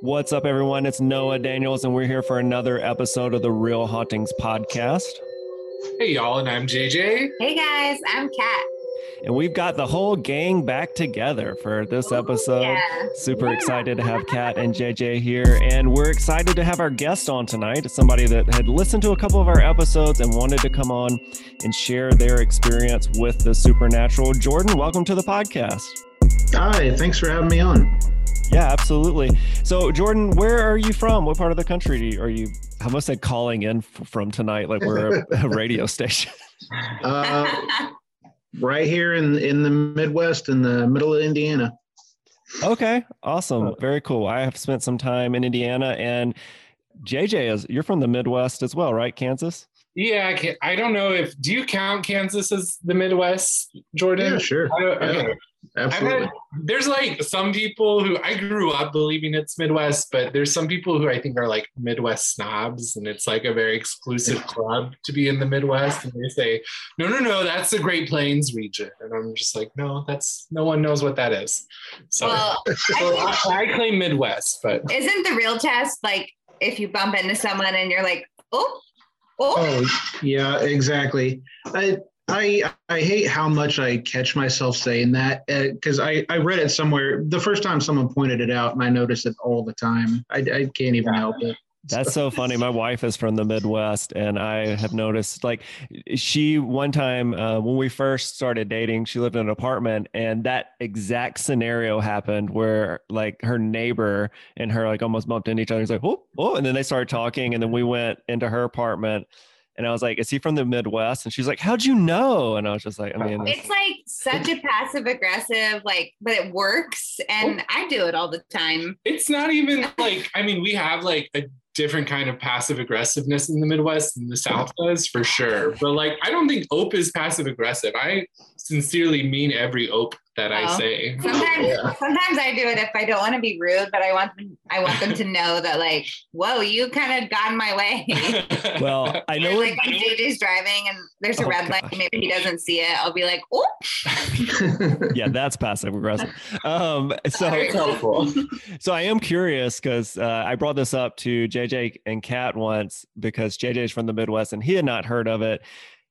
What's up, everyone? It's Noah Daniels, and we're here for another episode of the Real Hauntings podcast. Hey, y'all, and I'm JJ. Hey, guys, I'm Cat. And we've got the whole gang back together for this episode. yeah. Super Yeah. excited to have Cat and JJ here. And we're excited to have our guest on tonight. Somebody that had listened to a couple of our episodes and wanted to come on and share their experience with the supernatural. Jordan, welcome to the podcast. Hi, thanks for having me on. Yeah, absolutely. So, Jordan, where are you from? What part of the country do you, are you? I almost said calling in f- from tonight, like we're a, a radio station. Uh, right here in in the Midwest, in the middle of Indiana. Okay, awesome, very cool. I have spent some time in Indiana, and JJ is you're from the Midwest as well, right? Kansas. Yeah, I, can, I don't know if do you count Kansas as the Midwest, Jordan? Yeah, sure. I don't- okay. I've Absolutely. had, there's like some people who I grew up believing it's Midwest, but there's some people who I think are like Midwest snobs, and it's like a very exclusive club to be in the Midwest. And they say, no, no, no, that's the Great Plains region, and I'm just like, no, that's no one knows what that is. So, Well, so I I, I claim Midwest, but isn't the real test like if you bump into someone and you're like, oh, oh, Oh, yeah, exactly. I I I hate how much I catch myself saying that because I I read it somewhere the first time someone pointed it out and I notice it all the time. I I can't even help it. That's so funny. My wife is from the Midwest, and I have noticed like she one time uh, when we first started dating, she lived in an apartment, and that exact scenario happened where like her neighbor and her like almost bumped into each other. It's like oh oh, and then they started talking, and then we went into her apartment. And I was like, "Is he from the Midwest?" And she's like, "How'd you know?" And I was just like, "I mean, it's like such a passive aggressive, like, but it works, and I do it all the time. it's not even like I mean, we have like a different kind of passive aggressiveness in the Midwest than the South does for sure. But like I don't think ope is passive aggressive. I sincerely mean every ope that I say. Sometimes, Yeah. sometimes I do it if I don't want to be rude, but I want them, I want them to know that, like, whoa, you kind of got in my way. well, I know like when JJ's driving and there's a Oh, red light, gosh. maybe he doesn't see it. I'll be like, oh, yeah, that's passive aggressive. Um, so helpful. So I am curious because uh, I brought this up to JJ and Cat once because JJ is from the Midwest and he had not heard of it.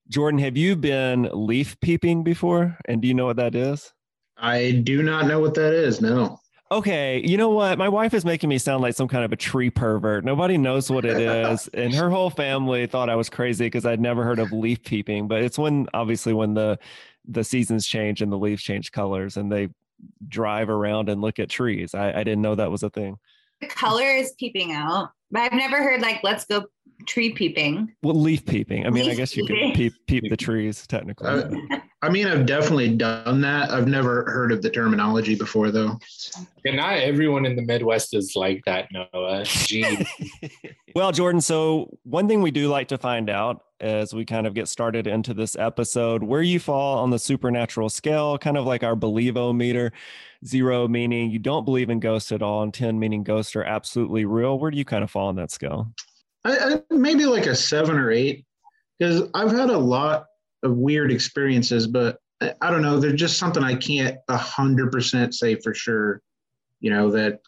Jordan, have you been leaf peeping before? And do you know what that is? I do not know what that is. No. Okay, you know what? My wife is making me sound like some kind of a tree pervert. Nobody knows what it is, and her whole family thought I was crazy because I'd never heard of leaf peeping. But it's when, obviously, when the the seasons change and the leaves change colors, and they drive around and look at trees. I, I didn't know that was a thing. the color is peeping out. But I've never heard like, let's go tree peeping. Well, leaf peeping. I mean, I guess you could peep peep the trees technically. Uh, I mean, I've definitely done that. I've never heard of the terminology before, though. And not everyone in the Midwest is like that, Noah. Gee. well, Jordan, so one thing we do like to find out as we kind of get started into this episode, where you fall on the supernatural scale, kind of like our believo meter. Zero meaning you don't believe in ghosts at all, and 10 meaning ghosts are absolutely real. Where do you kind of fall on that scale? I, I maybe like a seven or eight because I've had a lot of weird experiences, but I, I don't know. There's just something I can't a hundred percent say for sure. You know that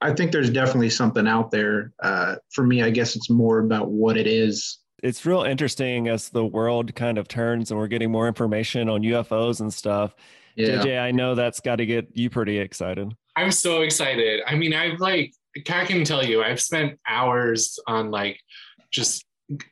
I think there's definitely something out there. Uh, for me, I guess it's more about what it is. It's real interesting as the world kind of turns and we're getting more information on UFOs and stuff. Yeah. JJ, I know that's got to get you pretty excited. I'm so excited. I mean, I've like, I can tell you, I've spent hours on like just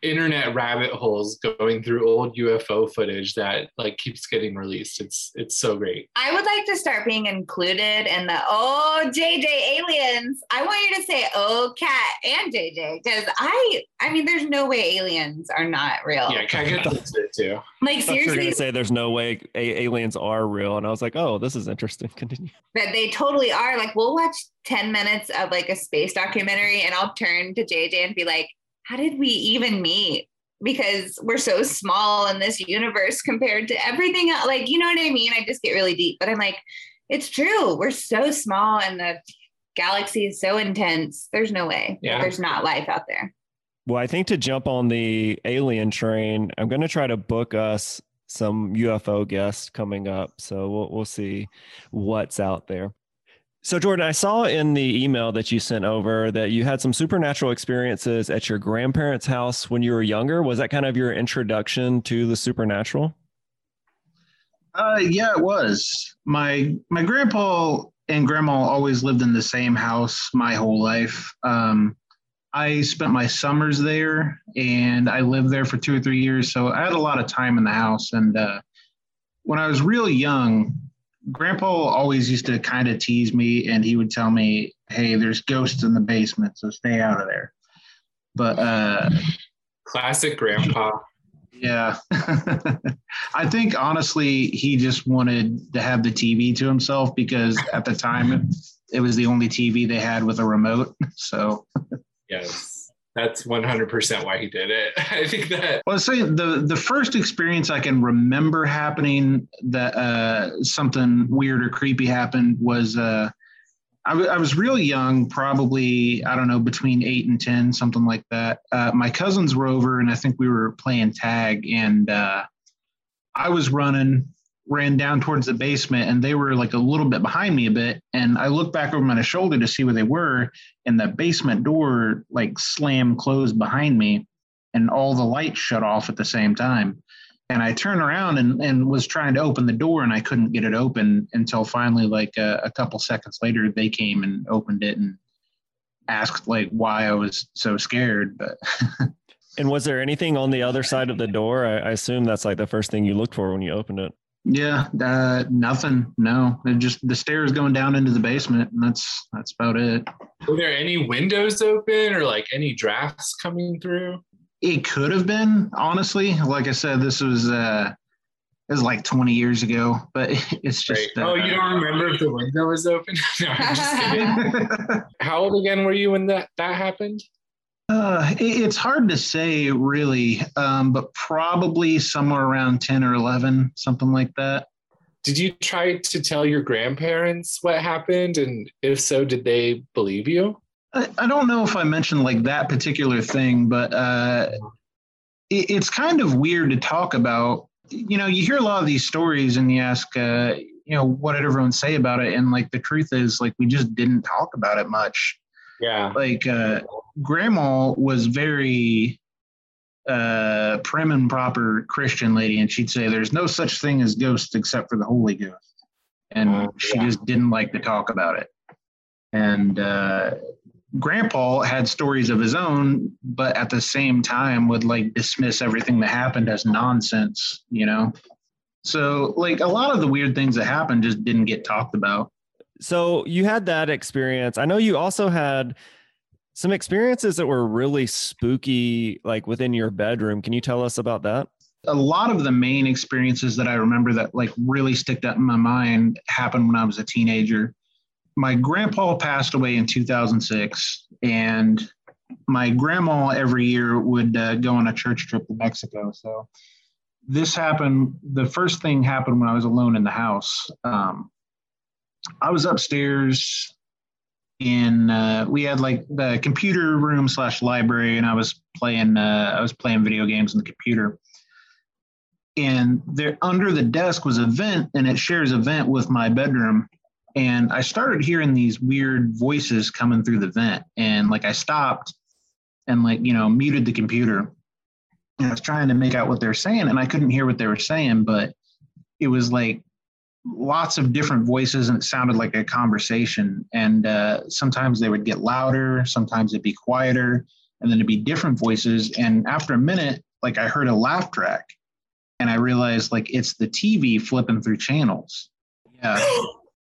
internet rabbit holes going through old UFO footage that like keeps getting released. It's it's so great. I would like to start being included in the oh JJ aliens. I want you to say oh cat and JJ because I I mean there's no way aliens are not real. Yeah, can I get this it too? Like I thought you were seriously, going to say there's no way a- aliens are real. And I was like, oh, this is interesting. Continue. but they totally are. Like we'll watch 10 minutes of like a space documentary and I'll turn to JJ and be like, how did we even meet? Because we're so small in this universe compared to everything else. Like, you know what I mean? I just get really deep, but I'm like, it's true. We're so small and the galaxy is so intense. There's no way Yeah. there's not life out there. Well, I think to jump on the alien train, I'm going to try to book us some UFO guests coming up. So we'll, we'll see what's out there. So, Jordan, I saw in the email that you sent over that you had some supernatural experiences at your grandparents' house when you were younger. Was that kind of your introduction to the supernatural? Uh, yeah, it was. My my grandpa and grandma always lived in the same house my whole life. Um, I spent my summers there, and I lived there for two or three years, so I had a lot of time in the house. And uh, when I was real young, Grandpa always used to kind of tease me, and he would tell me, "Hey, there's ghosts in the basement, so stay out of there." But uh, Classic grandpa. yeah. I think honestly, he just wanted to have the TV to himself because at the time it was the only TV they had with a remote. So, Yes. That's 100% why he did it. I think that well, say the the first experience I can remember happening that uh, something weird or creepy happened was uh, I, w- I was real young, probably I don't know between eight and ten, something like that. Uh, my cousins were over, and I think we were playing tag, and uh, I was running, ran down towards the basement, and they were like a little bit behind me a bit. And I looked back over my shoulder to see where they were, and the basement door like slammed closed behind me, and all the lights shut off at the same time. And I turned around and, and was trying to open the door, and I couldn't get it open until finally, like a, a couple seconds later, they came and opened it and asked like why I was so scared. But And was there anything on the other side of the door? I, I assume that's like the first thing you looked for when you opened it. Yeah, uh, nothing. No, It just the stairs going down into the basement, and that's that's about it. were there any windows open or like any drafts coming through? It could have been, honestly. Like I said, this was uh, it was like 20 years ago, but it's just. Right. oh, you uh, don't remember if the window was open? no, I'm just kidding. How old again were you when that that happened? Uh, it- it's hard to say, really, um, but probably somewhere around 10 or 11, something like that. Did you try to tell your grandparents what happened? And if so, did they believe you? I, I don't know if I mentioned like that particular thing, but uh, it, it's kind of weird to talk about. You know, you hear a lot of these stories and you ask, uh, you know, what did everyone say about it? And like the truth is, like, we just didn't talk about it much. Yeah. Like, uh, grandma was very uh, prim and proper Christian lady, and she'd say, there's no such thing as ghosts except for the Holy Ghost. And Uh, she yeah. just didn't like to talk about it. And uh, grandpa had stories of his own, but at the same time would like dismiss everything that happened as nonsense, you know? So, like, a lot of the weird things that happened just didn't get talked about. So you had that experience. I know you also had some experiences that were really spooky, like within your bedroom. Can you tell us about that? a lot of the main experiences that I remember that like really sticked out in my mind happened when I was a teenager. My grandpa passed away in 2006, and my grandma every year would uh, go on a church trip to Mexico. So this happened. The first thing happened when I was alone in the house. Um, I was upstairs in uh, we had like the computer room slash library, and I was playing uh, I was playing video games on the computer. And there under the desk was a vent and it shares a vent with my bedroom. And i started hearing these weird voices coming through the vent and like i stopped and like you know muted the computer. And i was trying to make out what they're saying and i couldn't hear what they were saying but it was like lots of different voices and it sounded like a conversation and uh, sometimes they would get louder sometimes it'd be quieter and then it'd be different voices and after a minute like i heard a laugh track and I realized like it's the TV flipping through channels. Yeah.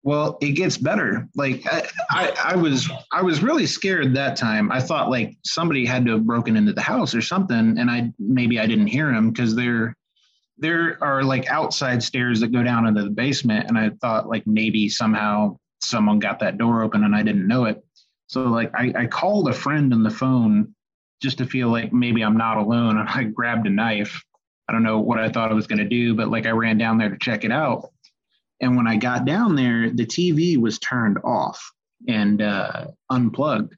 Well, it gets better. Like I, I, I was, I was really scared that time. I thought like somebody had to have broken into the house or something, and I maybe I didn't hear him because there, there are like outside stairs that go down into the basement, and I thought like maybe somehow someone got that door open and I didn't know it. So like I, I called a friend on the phone just to feel like maybe I'm not alone. And I grabbed a knife. I don't know what I thought I was going to do, but like I ran down there to check it out. And when I got down there, the TV was turned off and uh, unplugged,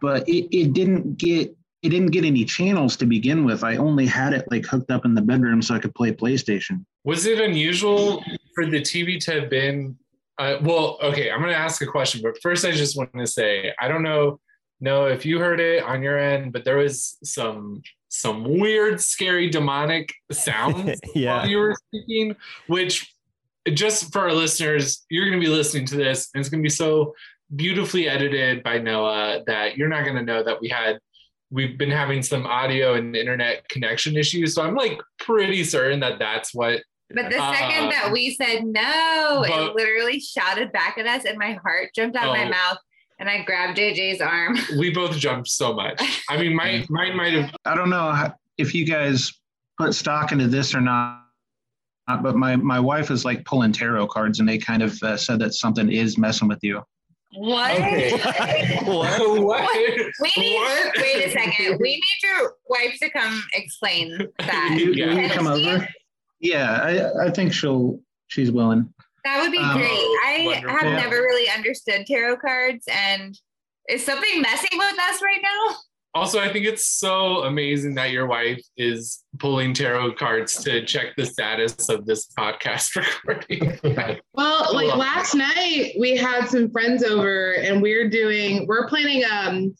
but it, it didn't get it didn't get any channels to begin with. I only had it like hooked up in the bedroom so I could play PlayStation. Was it unusual for the TV to have been? Uh, well, okay, I'm going to ask a question, but first I just want to say I don't know, know if you heard it on your end, but there was some some weird, scary, demonic sounds Yeah. while you were speaking, which just for our listeners, you're going to be listening to this, and it's going to be so beautifully edited by Noah that you're not going to know that we had we've been having some audio and internet connection issues. So I'm like pretty certain that that's what But the second Uh, that we said no, it literally shouted back at us, and my heart jumped out of my Oh. mouth, and I grabbed JJ's arm. we both jumped so much. I mean, mine mine might have I don't know if you guys put stock into this or not, but my, my wife is like pulling tarot cards and they kind of uh, said that something is messing with you. What? Okay. What? what? We need. What? Wait a second. We need your wife to come explain that. You, Yeah. You come over? Yeah, I, I think she'll, she's willing. That would be Um, great. I wonderful. have never really understood tarot cards, and is something messing with us right now? Also, I think it's so amazing that your wife is pulling tarot cards to check the status of this podcast recording. Well, like last night we had some friends over and we're doing we're planning um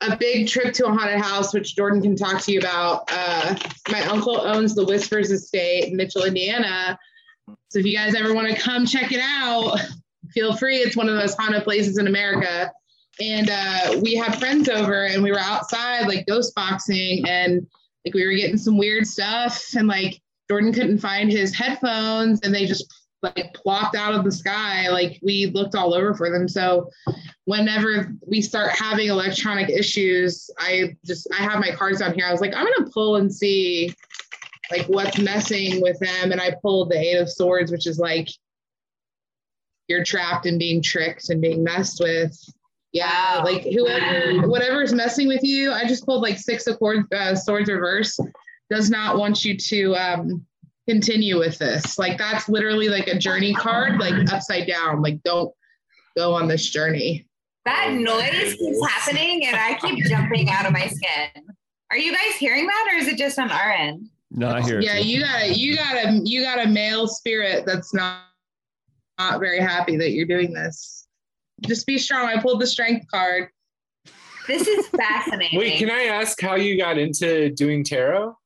a big trip to a haunted house, which Jordan can talk to you about. Uh, my uncle owns the Whispers Estate in Mitchell, Indiana. So if you guys ever want to come check it out, feel free. It's one of the most haunted places in America. And uh, we had friends over and we were outside like ghost boxing and like we were getting some weird stuff and like Jordan couldn't find his headphones and they just like plopped out of the sky. Like we looked all over for them. So whenever we start having electronic issues, I just I have my cards down here. I was like, I'm gonna pull and see like what's messing with them. And I pulled the eight of swords, which is like you're trapped and being tricked and being messed with. Yeah, like whoever, whatever's messing with you. I just pulled like six of chords, uh, swords reverse. Does not want you to um, continue with this. Like that's literally like a journey card, like upside down. Like don't go on this journey. That noise keeps happening, and I keep jumping out of my skin. Are you guys hearing that, or is it just on our end? No, I hear. Yeah, too. you got a you got a you got a male spirit that's not not very happy that you're doing this. Just be strong. I pulled the strength card. This is fascinating. Wait, can I ask how you got into doing tarot?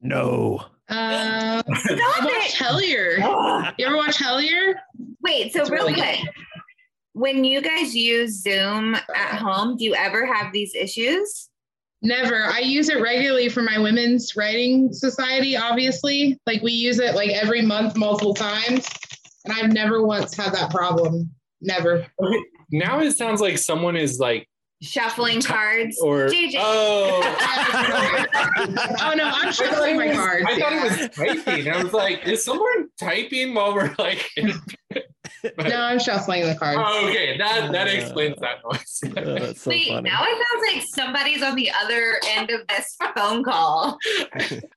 No. Uh, I Stop watched it! Hellier. You ever watch Hellier? Wait, so It's real really quick. When you guys use Zoom at home, do you ever have these issues? Never. I use it regularly for my women's writing society, obviously. Like we use it like every month, multiple times. And I've never once had that problem. Never. Now it sounds like someone is like, Shuffling cards. or JJ. oh. oh no, I'm shuffling my cards. I thought yeah. it was typing. I was like, is someone typing while we're like? No, I'm shuffling the cards. Oh, okay, that that explains that noise. Oh, that's so Wait, funny. now it sounds like somebody's on the other end of this phone call.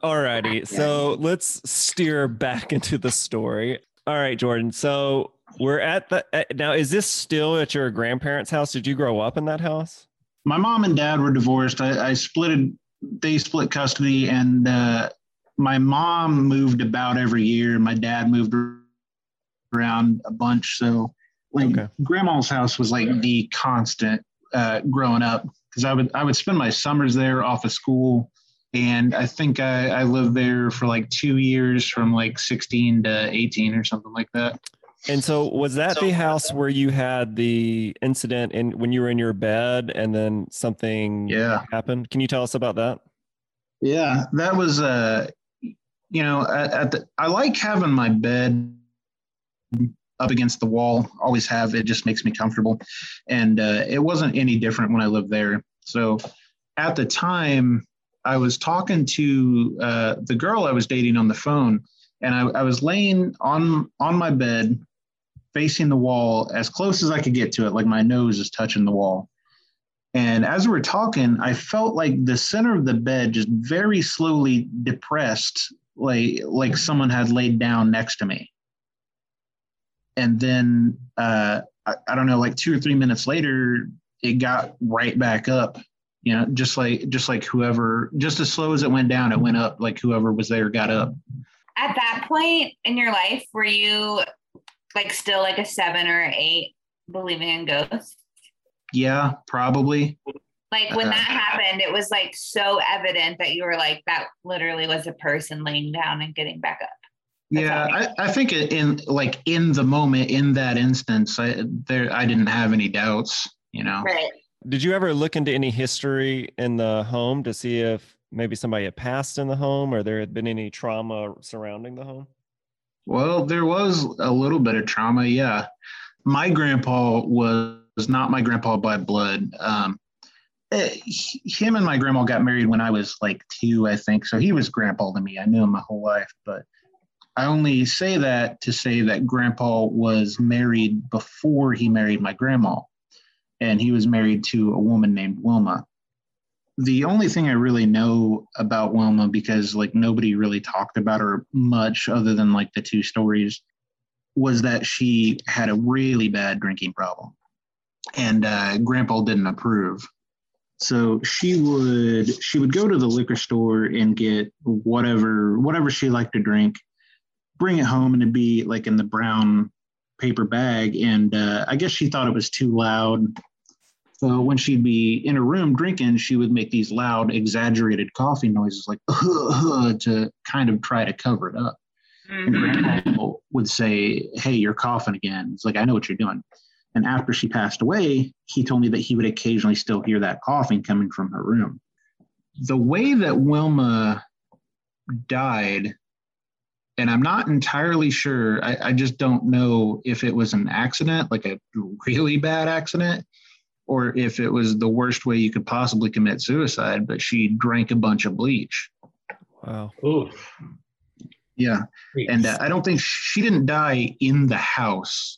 Alrighty, so let's steer back into the story. All right, Jordan. So we're at the uh, now. Is this still at your grandparents' house? Did you grow up in that house? My mom and dad were divorced. I, I split, they split custody, and uh, my mom moved about every year. My dad moved around a bunch. So, like, Okay. grandma's house was like the constant uh, growing up because I would I would spend my summers there off of school, and I think I, I lived there for like two years, from like 16 to 18 or something like that. And so was that So- the house where you had the incident in when you were in your bed and then something Yeah. happened? Can you tell us about that? Yeah, that was uh you know, at, at the I like having my bed up against the wall. Always have. It just makes me comfortable. And uh it wasn't any different when I lived there. So at the time I was talking to uh the girl I was dating on the phone and I, I was laying on on my bed facing the wall as close as I could get to it, like my nose is touching the wall. And as we were talking, I felt like the center of the bed just very slowly depressed, like like someone had laid down next to me. And then uh, I, I don't know, like two or three minutes later, it got right back up. You know, just like just like whoever, just as slow as it went down, it went up. Like whoever was there got up. At that point in your life, were you like still like a seven or eight believing in ghosts? Yeah, probably. Like when Uh, that happened, it was like so evident that you were like, that literally was a person laying down and getting back up. That's Yeah. I, I think in like in the moment, in that instance, I there I didn't have any doubts. You know. Right. Did you ever look into any history in the home to see if maybe somebody had passed in the home or there had been any trauma surrounding the home? Well, there was a little bit of trauma. Yeah, my grandpa was not my grandpa by blood. Um, eh, him and my grandma got married when I was like two, I think. So he was grandpa to me. I knew him my whole life, but I only say that to say that grandpa was married before he married my grandma, and he was married to a woman named Wilma. The only thing I really know about Wilma, because like nobody really talked about her much other than like the two stories, was that she had a really bad drinking problem, and uh, Grandpa didn't approve. So she would she would go to the liquor store and get whatever whatever she liked to drink, bring it home and it'd be like in the brown paper bag. And uh, I guess she thought it was too loud. So when she'd be in a room drinking, she would make these loud, exaggerated coughing noises, like to kind of try to cover it up. And Mhm. grandpa would say, Hey, you're coughing again. It's like, I know what you're doing. And after she passed away, he told me that he would occasionally still hear that coughing coming from her room. The way that Wilma died, and I'm not entirely sure, I, I just don't know if it was an accident, like a really bad accident, or if it was the worst way you could possibly commit suicide, but she drank a bunch of bleach. Wow. Ooh. Yeah. And uh, I don't think she didn't die in the house,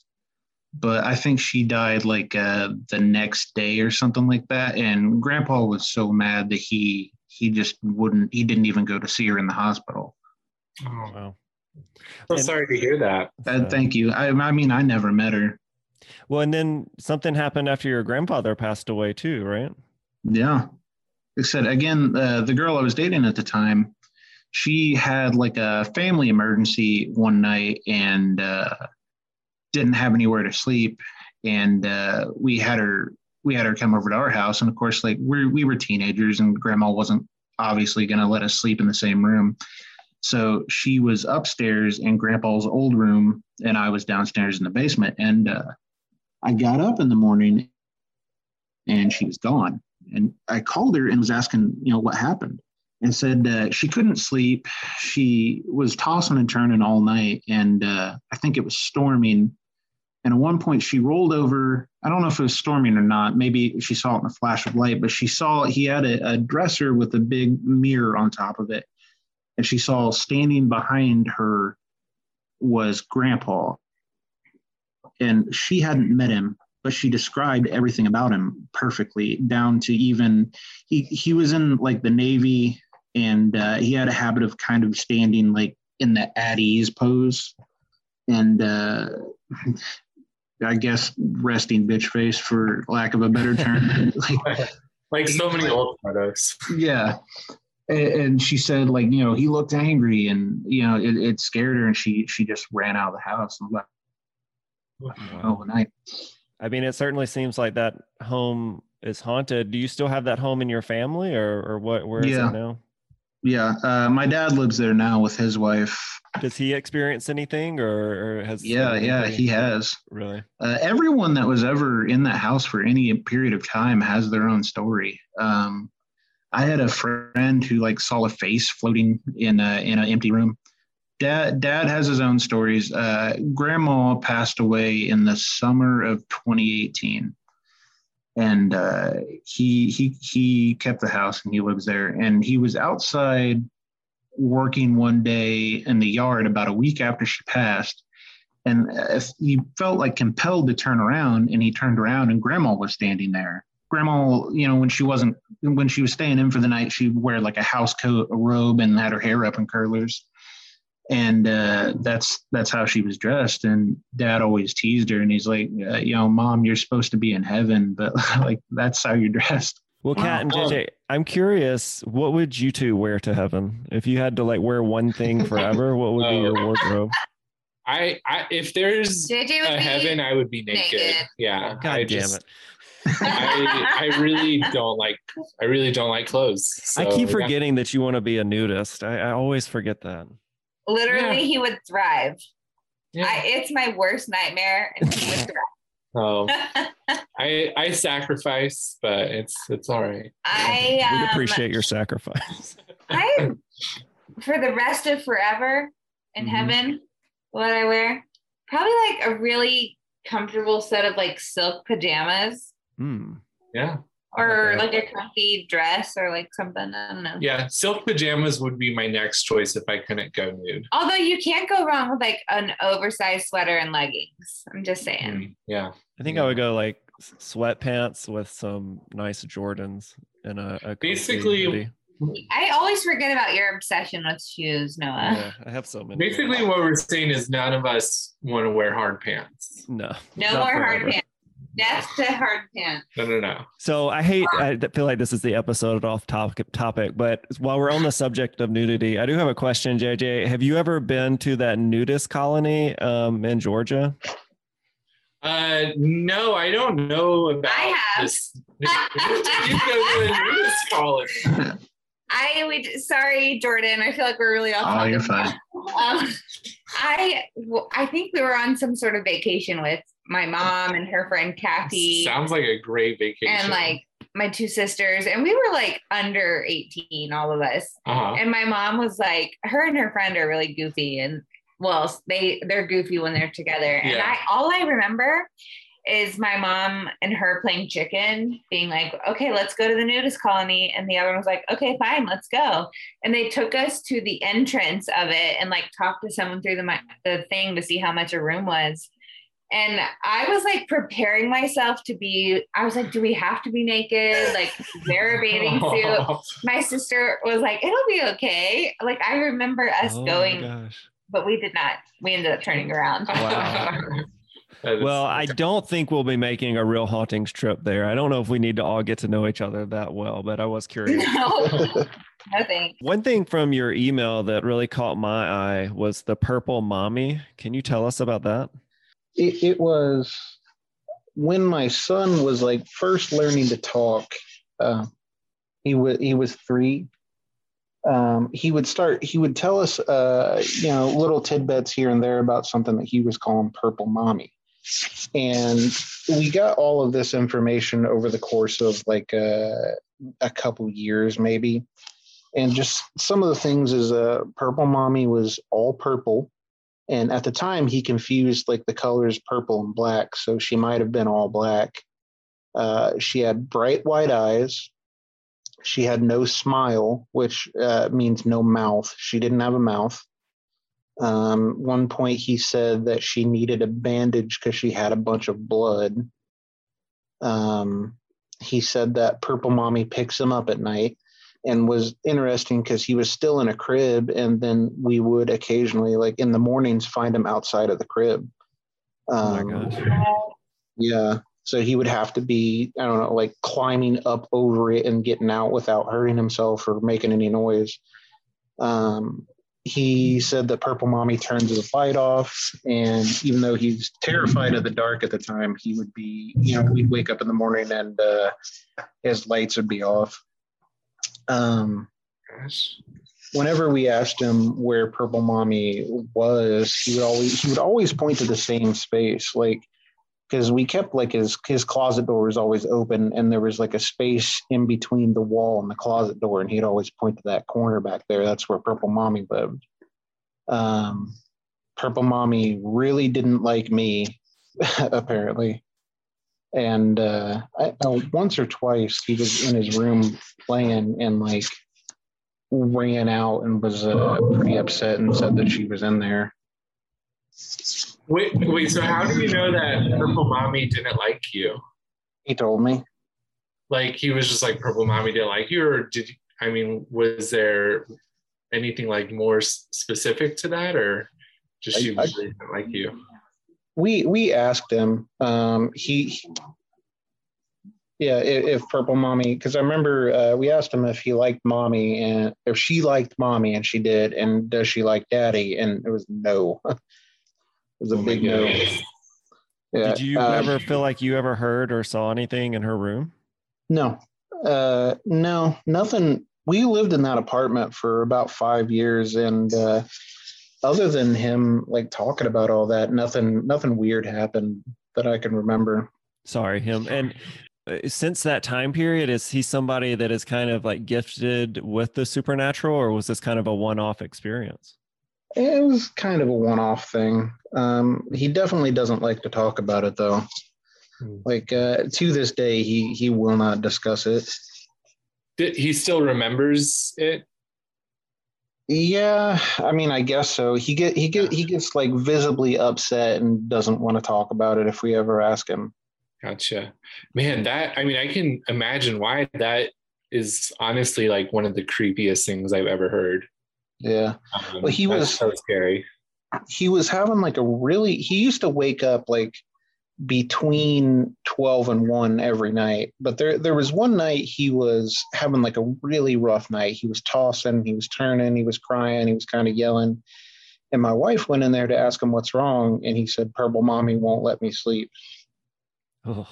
but I think she died like uh, the next day or something like that. And Grandpa was so mad that he he just wouldn't. He didn't even go to see her in the hospital. oh, Wow. so And- sorry to hear that. Uh, thank you. I, I mean, I never met her. Well, and then something happened after your grandfather passed away too, right? Yeah. Said, again, uh, the girl I was dating at the time, she had like a family emergency one night and uh, didn't have anywhere to sleep. And uh, we had her we had her come over to our house. And of course, like we we were teenagers and grandma wasn't obviously going to let us sleep in the same room. So she was upstairs in grandpa's old room and I was downstairs in the basement. And uh, I got up in the morning and she was gone. And I called her and was asking, you know, what happened, and said uh, she couldn't sleep. She was tossing and turning all night, and uh, I think it was storming. And at one point, she rolled over. I don't know if it was storming or not. Maybe she saw it in a flash of light, but she saw he had a, a dresser with a big mirror on top of it, and she saw standing behind her was Grandpa, and she hadn't met him but she described everything about him perfectly down to even he he was in like the navy and uh, he had a habit of kind of standing like in the at ease pose and uh, i guess resting bitch face for lack of a better term. Like Like so many old photos. yeah. And, she said like you know he looked angry and you know it, it scared her and she she just ran out of the house and left Wow. overnight I mean, it certainly seems like that home is haunted. Do you still have that home in your family, or or what? Where is Yeah. it now? yeah uh, my dad lives there now with his wife Does he experience anything, or, or has? Yeah, yeah, he has. really. Uh, everyone that was ever in that house for any period of time has their own story. Um, I had a friend who like saw a face floating in a in an empty room. Dad, dad has his own stories. Uh, grandma passed away in the summer of 2018, and uh, he he he kept the house and he lives there. And he was outside working one day in the yard about a week after she passed and uh, he felt like compelled to turn around and he turned around and grandma was standing there grandma, you know, when she wasn't when she was staying in for the night, she'd wear like a house coat, a robe, and had her hair up in curlers. And uh, that's that's how she was dressed. And Dad always teased her, and he's like, uh, "You know, Mom, you're supposed to be in heaven, but like that's how you're dressed." Well, Cat and JJ, I'm curious, what would you two wear to heaven if you had to like wear one thing forever? What would be your Oh. wardrobe? I, I if there's JJ a heaven, I would be naked. naked. Yeah. God I damn just, it! I, I really don't like I really don't like clothes. I So, keep yeah. forgetting that you want to be a nudist. I, I always forget that. Literally, Yeah. he would thrive. Yeah. I, it's my worst nightmare, and he would Oh. I I sacrifice, but it's it's all right. I We'd um, appreciate your sacrifice. I for the rest of forever in Mhm. heaven, what I wear probably like a really comfortable set of like silk pajamas Hmm. Yeah. Or Okay. like a comfy dress or like something. I don't know. Yeah. Silk pajamas would be my next choice if I couldn't go nude. Although you can't go wrong with like an oversized sweater and leggings. I'm just saying. Mm, yeah. I think I would go like sweatpants with some nice Jordans and a, a Basically, hoodie. I always forget about your obsession with shoes, Noah. Yeah, I have so many. Basically, what we're saying is none of us want to wear hard pants. no, No not more hard pants. Death to hard pants. No, no, no. So I hate. I feel like this is the episode off topic. Topic, but while we're on the subject of nudity, I do have a question, JJ. Have you ever been to that nudist colony um, in Georgia? Uh, no, I don't know about I have. this. you go to a nudist colony. I would sorry, Jordan. I feel like we're really off. Oh, topic. you're fine. Um, I w- I think we were on some sort of vacation with my mom and her friend Kathy Sounds like a great vacation. and like my two sisters, and we were like under 18, all of us. uh-huh. And my mom was like, her and her friend are really goofy, and well, they they're goofy when they're together. And Yeah. I all I remember is my mom and her playing chicken, being like, okay, let's go to the nudist colony. And the other one was like, okay, fine, let's go. And they took us to the entrance of it and like talked to someone through the, the thing to see how much a room was. And I was like preparing myself to be, I was like, do we have to be naked? Like, wear a bathing suit. My sister was like, it'll be okay. Like, I remember us Oh going, gosh. but we did not. We ended up turning around. Wow. Well, I don't think we'll be making a real hauntings trip there. I don't know if we need to all get to know each other that well, but I was curious. no, no thanks. One thing from your email that really caught my eye was the purple mommy. Can you tell us about that? It, it was when my son was like first learning to talk uh, he was he was three. Um, he would start he would tell us uh, you know little tidbits here and there about something that he was calling purple mommy. And we got all of this information over the course of like uh, a couple years maybe. And just some of the things is uh, purple mommy was all purple and at the time he confused like the colors purple and black so she might have been all black. Uh, she had bright white eyes. She had no smile which uh, means no mouth. She didn't have a mouth. Um, one point he said that she needed a bandage because she had a bunch of blood. Um, he said that purple mommy picks him up at night and was interesting because he was still in a crib and then we would occasionally like in the mornings find him outside of the crib. Oh um, my gosh. yeah so he would have to be i don't know like climbing up over it and getting out without hurting himself or making any noise. Um, he said that purple mommy turns the light off and even though he's terrified of the dark at the time he would be you know we'd wake up in the morning and uh, his lights would be off um, whenever we asked him where purple mommy was he would always he would always point to the same space like because we kept like his his closet door was always open and there was like a space in between the wall and the closet door and he'd always point to that corner back there. That's where purple mommy lived. Um purple mommy really didn't like me apparently and uh I, uh, once or twice he was in his room playing and like ran out and was uh, pretty upset and said that she was in there Wait, wait. So how do you know that purple mommy didn't like you? he told me like he was just like purple mommy didn't like you or did i mean was there anything like more specific to that or just she I, I, didn't like you we we asked him um he yeah if, if purple mommy because i remember uh, we asked him if he liked mommy and if she liked mommy and she did and does she like daddy? And it was no. It was a oh big no. yeah, did you um, ever feel like you ever heard or saw anything in her room? No. Uh no nothing. We lived in that apartment for about five years and uh other than him like talking about all that nothing nothing weird happened that i can remember. Sorry him. And uh, since that time period is he somebody that is kind of like gifted with the supernatural or was this kind of a one-off experience? It was kind of a one-off thing. Um, he definitely doesn't like to talk about it though. Hmm. like uh, to this day he he will not discuss it. Did, he still remembers it yeah i mean i guess so he get he get he gets like visibly upset and doesn't want to talk about it if we ever ask him Gotcha. Man, that I mean, I can imagine why that is honestly like one of the creepiest things I've ever heard. Yeah. Um, well, he was so scary. He was having like a really he used to wake up like between 12 and 1 every night but there there was one night he was having like a really rough night he was tossing he was turning he was crying he was kind of yelling and my wife went in there to ask him what's wrong and he said purple mommy won't let me sleep Oh.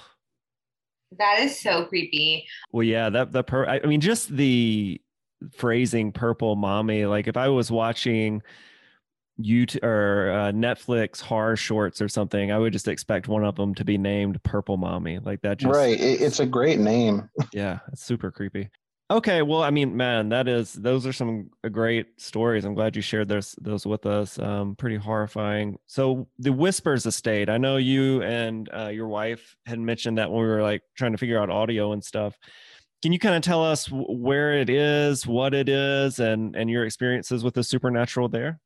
That is so creepy. Well, yeah, that the per I mean, just the phrasing "purple mommy." Like if I was watching YouTube or uh, Netflix horror shorts or something, I would just expect one of them to be named "Purple Mommy." Like that. Just right. It's a great name. yeah, it's super creepy. Okay, well, I mean, man, that is those are some uh, great stories. I'm glad you shared those those with us. Um, pretty horrifying. So the Whispers Estate. I know you and uh, your wife had mentioned that when we were like trying to figure out audio and stuff. Can you kind of tell us where it is, what it is, and and your experiences with the supernatural there?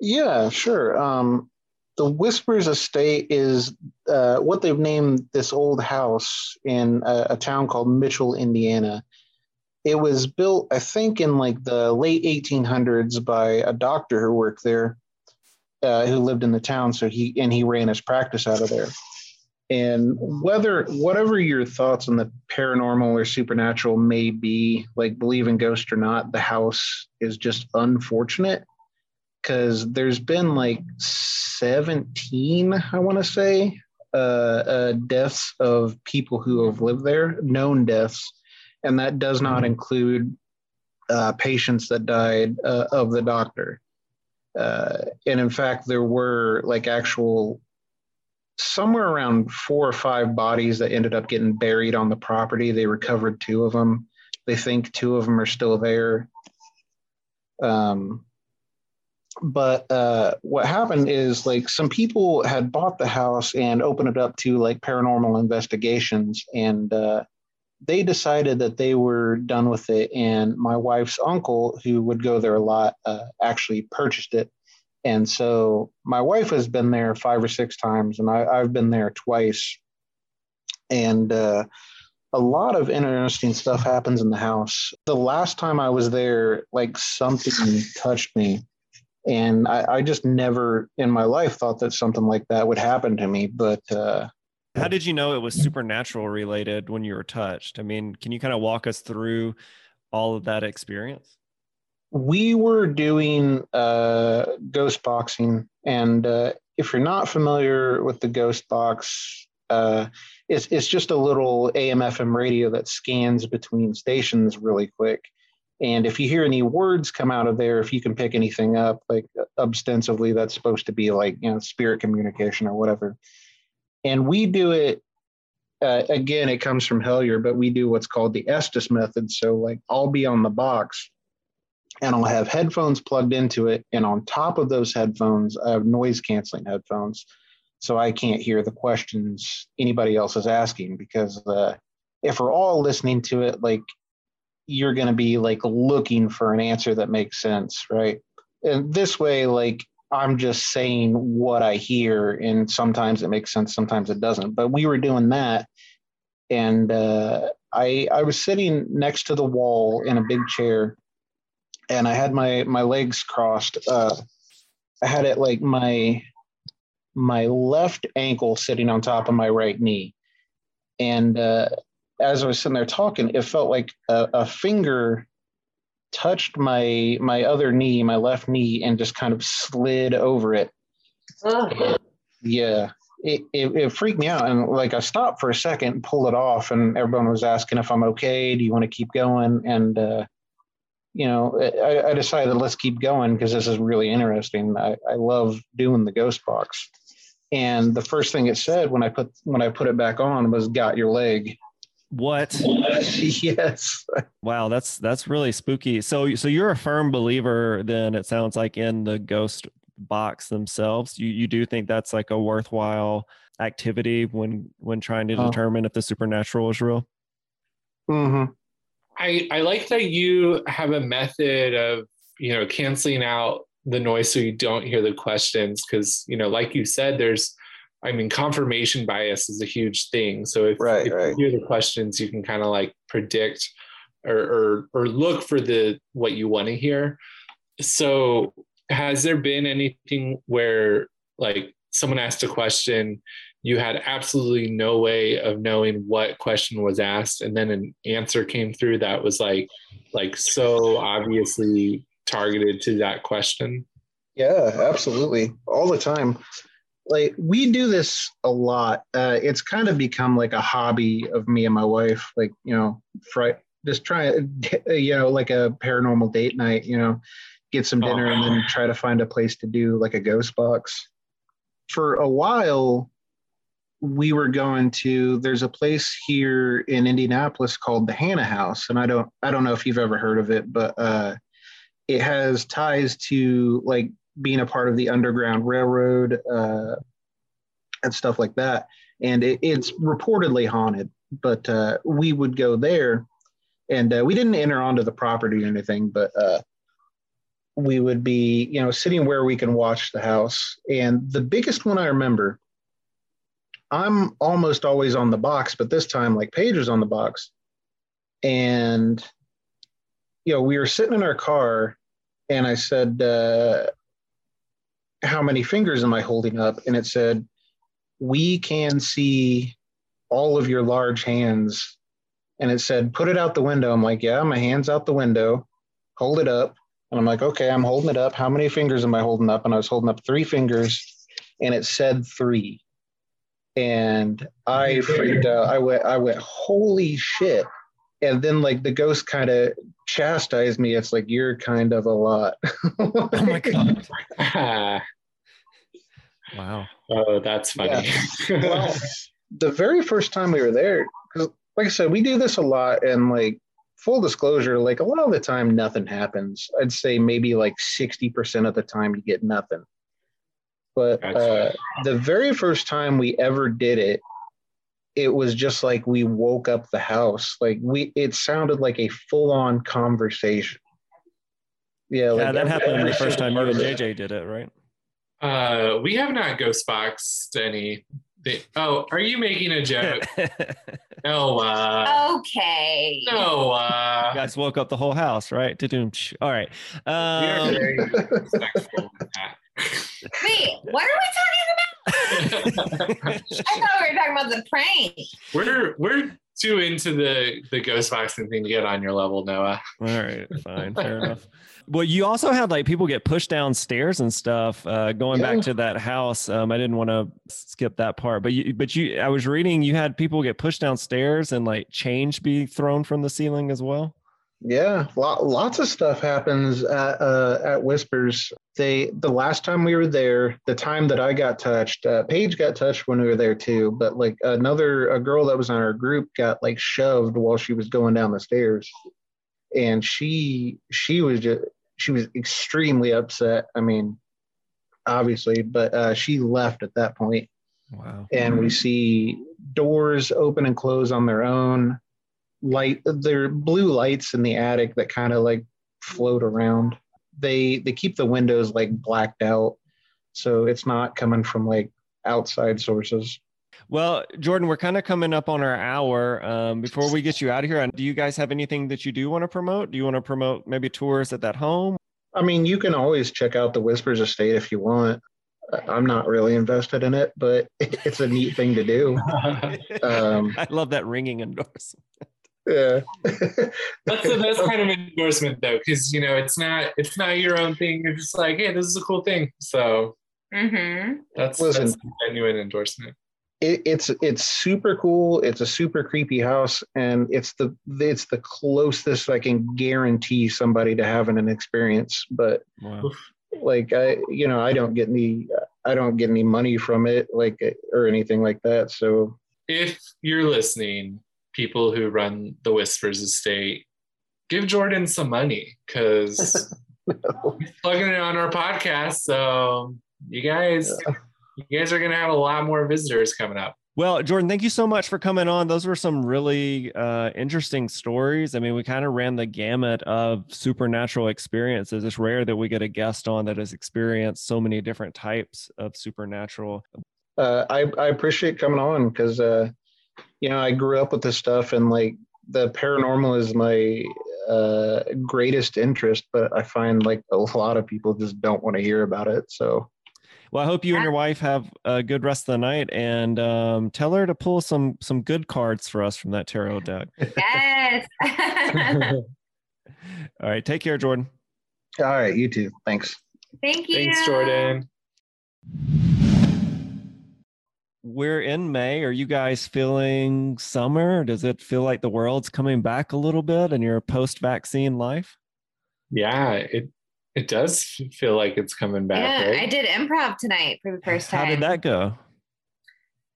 Yeah, sure. Um, the Whispers Estate is uh, what they've named this old house in a, a town called Mitchell, Indiana it was built, I think, in like the late 1800s by a doctor who worked there, uh, who lived in the town. So he and he ran his practice out of there. And whether whatever your thoughts on the paranormal or supernatural may be, like believe in ghosts or not, the house is just unfortunate because there's been like 17, I want to say, uh, uh, deaths of people who have lived there, known deaths and that does not mm-hmm. include uh, patients that died uh, of the doctor. Uh, and in fact, there were like actual somewhere around four or five bodies that ended up getting buried on the property. They recovered two of them. They think two of them are still there. Um, but uh, what happened is like some people had bought the house and opened it up to like paranormal investigations and uh, they decided that they were done with it, and my wife's uncle, who would go there a lot, uh, actually purchased it. And so my wife has been there five or six times, and I, have been there twice. And uh, a lot of interesting stuff happens in the house. The last time I was there, like something touched me. And I, I, just never in my life thought that something like that would happen to me. But uh, how did you know it was supernatural related when you were touched? I mean, can you kind of walk us through all of that experience? We were doing uh, ghost boxing, and uh, if you're not familiar with the ghost box, uh, it's it's just a little AM/FM radio that scans between stations really quick. And if you hear any words come out of there, if you can pick anything up, like ostensibly, that's supposed to be like you know spirit communication or whatever. And we do it uh, again it comes from hellier but we do what's called the estes method. So like i'll be on the box and i'll have headphones plugged into it. And on top of those headphones i have noise canceling headphones. So i can't hear the questions anybody else is asking because uh, if we're all listening to it like you're going to be like looking for an answer that makes sense right and this way like I'm just saying what I hear, and sometimes it makes sense, sometimes it doesn't. But we were doing that, and uh, I I was sitting next to the wall in a big chair, and I had my my legs crossed. Uh, I had it like my my left ankle sitting on top of my right knee, and uh, as I was sitting there talking, it felt like a, a finger touched my my other knee, my left knee, and just kind of slid over it. Ugh. Yeah, it, it, it freaked me out. And like I stopped for a second, and pulled it off, and everyone was asking if I'm okay. Do you want to keep going? And uh, you know, I, I decided let's keep going because this is really interesting. I, I love doing the ghost box. And the first thing it said when I put when I put it back on was "Got your leg." What? yes. Wow, that's that's really spooky. So so you're a firm believer then it sounds like in the ghost box themselves. You you do think that's like a worthwhile activity when when trying to Oh. determine if the supernatural is real? Mm-hmm. I, I like that you have a method of you know canceling out the noise so you don't hear the questions because you know like you said there's i mean confirmation bias is a huge thing so if, Right, if right. you hear the questions you can kind of like predict or, or or look for the what you want to hear so has there been anything where like someone asked a question you had absolutely no way of knowing what question was asked and then an answer came through that was like like so obviously targeted to that question Yeah, absolutely. All the time. Like we do this a lot. Uh, it's kind of become like a hobby of me and my wife. Like you know, just try, you know, like a paranormal date night. You know, get some dinner and then try to find a place to do like a ghost box. For a while, we were going to. There's a place here in Indianapolis called the Hannah House, and I don't, I don't know if you've ever heard of it, but uh, it has ties to like being a part of the Underground Railroad uh, and stuff like that. And it, it's reportedly haunted, but uh, we would go there and uh, we didn't enter onto the property or anything, but uh, we would be, you know, sitting where we can watch the house. And the biggest one I remember, I'm almost always on the box, but this time, like Paige was on the box. And, you know, we were sitting in our car and I said, uh, How many fingers am I holding up? And it said, We can see all of your large hands. And it said, Put it out the window. I'm like, Yeah, my hand's out the window. Hold it up. And I'm like, Okay, I'm holding it up. How many fingers am I holding up? And I was holding up three fingers and it said three. And I freaked out. I went, I went, holy shit. And then like the ghost kind of chastised me. It's like, you're kind of a lot. Oh my god. Ah, Wow. oh that's funny well, the very first time we were there, because like I said, we do this a lot, and like full disclosure, like a lot of the time, nothing happens. I'd say maybe like sixty percent of the time you get nothing. But uh, the very first time we ever did it, it was just like we woke up the house. Like we, it sounded like a full-on conversation. Yeah, Yeah, like that every- happened every the first time you part and. JJ did it, right? uh we have not ghost boxed any they, oh are you making a joke no uh Okay. no uh You guys woke up the whole house, right? Ta-doom. All right. Um, very respectful with that Wait, what are we talking about? I thought we were talking about the prank. we're we're too into the the ghost boxing thing to get on your level, Noah. All right, fine, fair enough. Well, you also had like people get pushed downstairs and stuff. Uh, going Yeah. back to that house, um, I didn't want to skip that part, but you, but you, I was reading you had people get pushed downstairs and like change be thrown from the ceiling as well. Yeah, lot, lots of stuff happens at uh, at Whispers. They the last time we were there, the time that I got touched, uh, Paige got touched when we were there too. But like another a girl that was on our group got like shoved while she was going down the stairs, and she she was just she was extremely upset. I mean, obviously, but uh, she left at that point Wow. and we see doors open and close on their own light there are blue lights in the attic that kind of like float around they they keep the windows like blacked out so it's not coming from like outside sources Well, Jordan, we're kind of coming up on our hour. Um, before we get you out of here, do you guys have anything that you do want to promote? Do you want to promote maybe tours at that home? I mean, you can always check out the Whispers Estate if you want. I'm not really invested in it, but it's a neat thing to do. Um, I love that ringing endorsement. Yeah. That's the best kind of endorsement though, because you know it's not it's not your own thing. You're just like, hey, this is a cool thing. So Mm-hmm. that's, Listen. that's a genuine endorsement. it, it's it's super cool. It's a super creepy house, and it's the it's the closest I can guarantee somebody to having an experience. But Wow. like I, you know, I don't get any I don't get any money from it, like or anything like that. So If you're listening, people who run the Whispers Estate, give Jordan some money because he's plugging it on our podcast. So you guys, you guys are gonna have a lot more visitors coming up. Well, Jordan, thank you so much for coming on. Those were some really uh, interesting stories. I mean, we kind of ran the gamut of supernatural experiences. It's rare that we get a guest on that has experienced so many different types of supernatural. uh, I I appreciate coming on because uh, you know I grew up with this stuff and like the paranormal is my uh, greatest interest, but I find like a lot of people just don't want to hear about it. So Well, I hope you and your wife have a good rest of the night, and um, tell her to pull some some good cards for us from that tarot deck. Yes. All right, take care, Jordan. all right, you too. Thanks. Thank you. Thanks, Jordan. We're in May. Are you guys feeling summer? Does it feel like the world's coming back a little bit in your post-vaccine life? Yeah, it it does feel like it's coming back. Yeah, right? I did improv tonight for the first time. How did that go?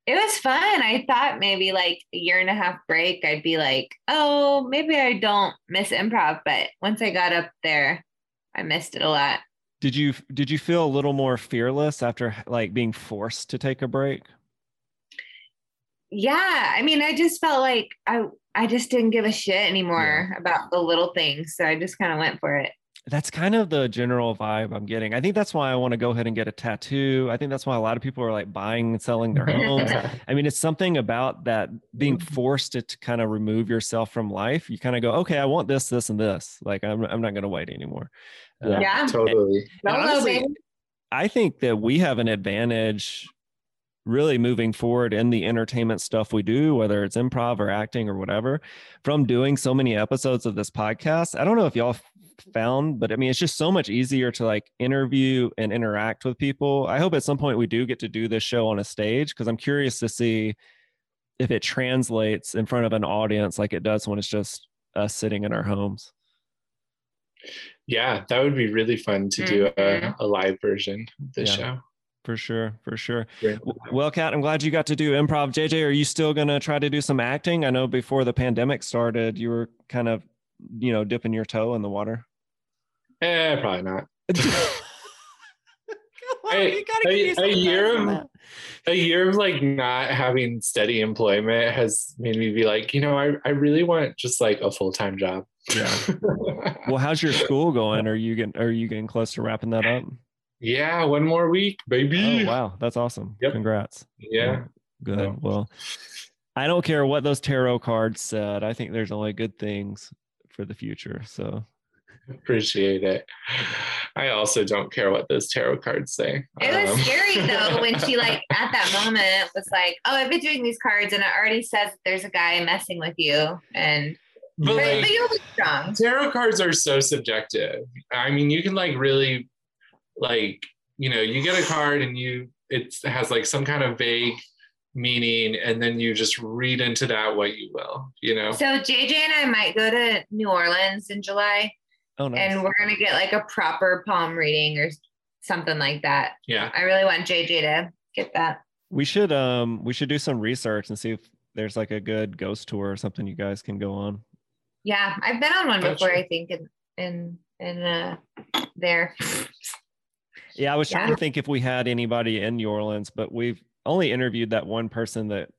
It was fun. I thought maybe like a year and a half break, I'd be like, oh, maybe I don't miss improv. But once I got up there, I missed it a lot. Did you did you feel a little more fearless after like being forced to take a break? Yeah. I mean, I just felt like I I just didn't give a shit anymore about the little things. So I just kind of went for it. That's kind of the general vibe I'm getting. I think that's why I want to go ahead and get a tattoo. I think that's why a lot of people are like buying and selling their homes. I mean, it's something about that being forced to, to kind of remove yourself from life. You kind of go, okay, I want this, this, and this. Like, I'm, I'm not going to wait anymore. Uh, Yeah. totally. And Hello, honestly. I think that we have an advantage really moving forward in the entertainment stuff we do, whether it's improv or acting or whatever, from doing so many episodes of this podcast. I don't know if y'all found, but I mean, it's just so much easier to like interview and interact with people. I hope at some point we do get to do this show on a stage because I'm curious to see if it translates in front of an audience like it does when it's just us sitting in our homes. Yeah, that would be really fun to do a, Mhm. a live version of the Yeah. show. For sure, for sure. W- Well, Cat, I'm glad you got to do improv. JJ, are you still going to try to do some acting? I know before the pandemic started, you were kind of, you know, dipping your toe in the water. Eh, probably not. On, Hey, you a- a year of- A year of like not having steady employment has made me be like, you know, I, I really want just like a full time job. Yeah. Well, how's your school going? Are you getting are you getting close to wrapping that up? Yeah, one more week, baby. Oh wow, that's awesome. Yep. Congrats. Yeah. Good. Yeah. Well, I don't care what those tarot cards said. I think there's only good things for the future. So Appreciate it. I also don't care what those tarot cards say. It was Um, scary though when she like at that moment was like, "Oh, I've been doing these cards, and it already says that there's a guy messing with you." And but but, like, but you'll be strong. tarot cards are so subjective. I mean, you can like really like, you know, you get a card and you it has like some kind of vague meaning and then you just read into that what you will, you know. So JJ and I might go to New Orleans in July, oh nice. and we're gonna get like a proper palm reading or something like that. Yeah. I really want JJ to get that. We should um we should do some research and see if there's like a good ghost tour or something you guys can go on. Yeah, I've been on one before. sure. I think in in in uh there. Yeah, I was trying to think if we had anybody in New Orleans, but we've only interviewed that one person that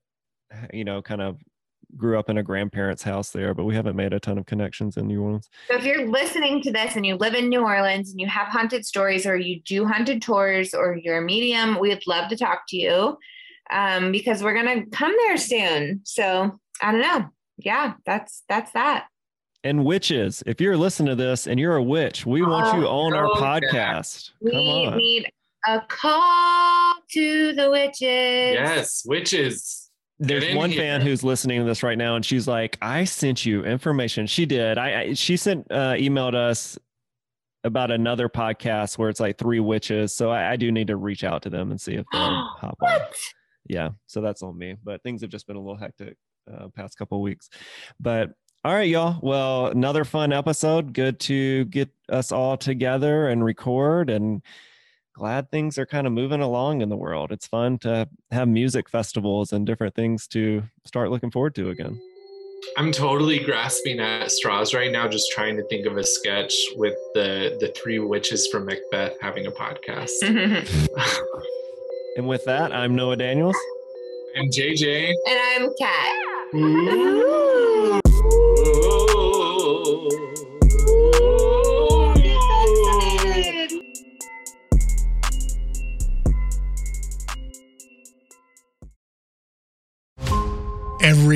you know kind of grew up in a grandparents' house there, but we haven't made a ton of connections in New Orleans. So if you're listening to this and you live in New Orleans and you have haunted stories or you do haunted tours or you're a medium, we'd love to talk to you. um, because we're gonna come there soon. So I don't know. Yeah, that's that's that. And witches, if you're listening to this and you're a witch, we want you Oh, on our yeah. podcast. We Come on. need a call to the witches. Yes, witches. There's one here. fan who's listening to this right now, and she's like, "I sent you information." She did. I, I she sent uh, emailed us about another podcast where it's like three witches. So I, I do need to reach out to them and see if they'll hop on. Yeah, so that's on me. But things have just been a little hectic uh, past couple of weeks. But all right, y'all. Well, another fun episode. Good to get us all together and record and glad things are kind of moving along in the world. It's fun to have music festivals and different things to start looking forward to again. I'm totally grasping at straws right now, just trying to think of a sketch with the the three witches from Macbeth having a podcast. And with that, I'm Noah Daniels. I'm JJ. and I'm Cat.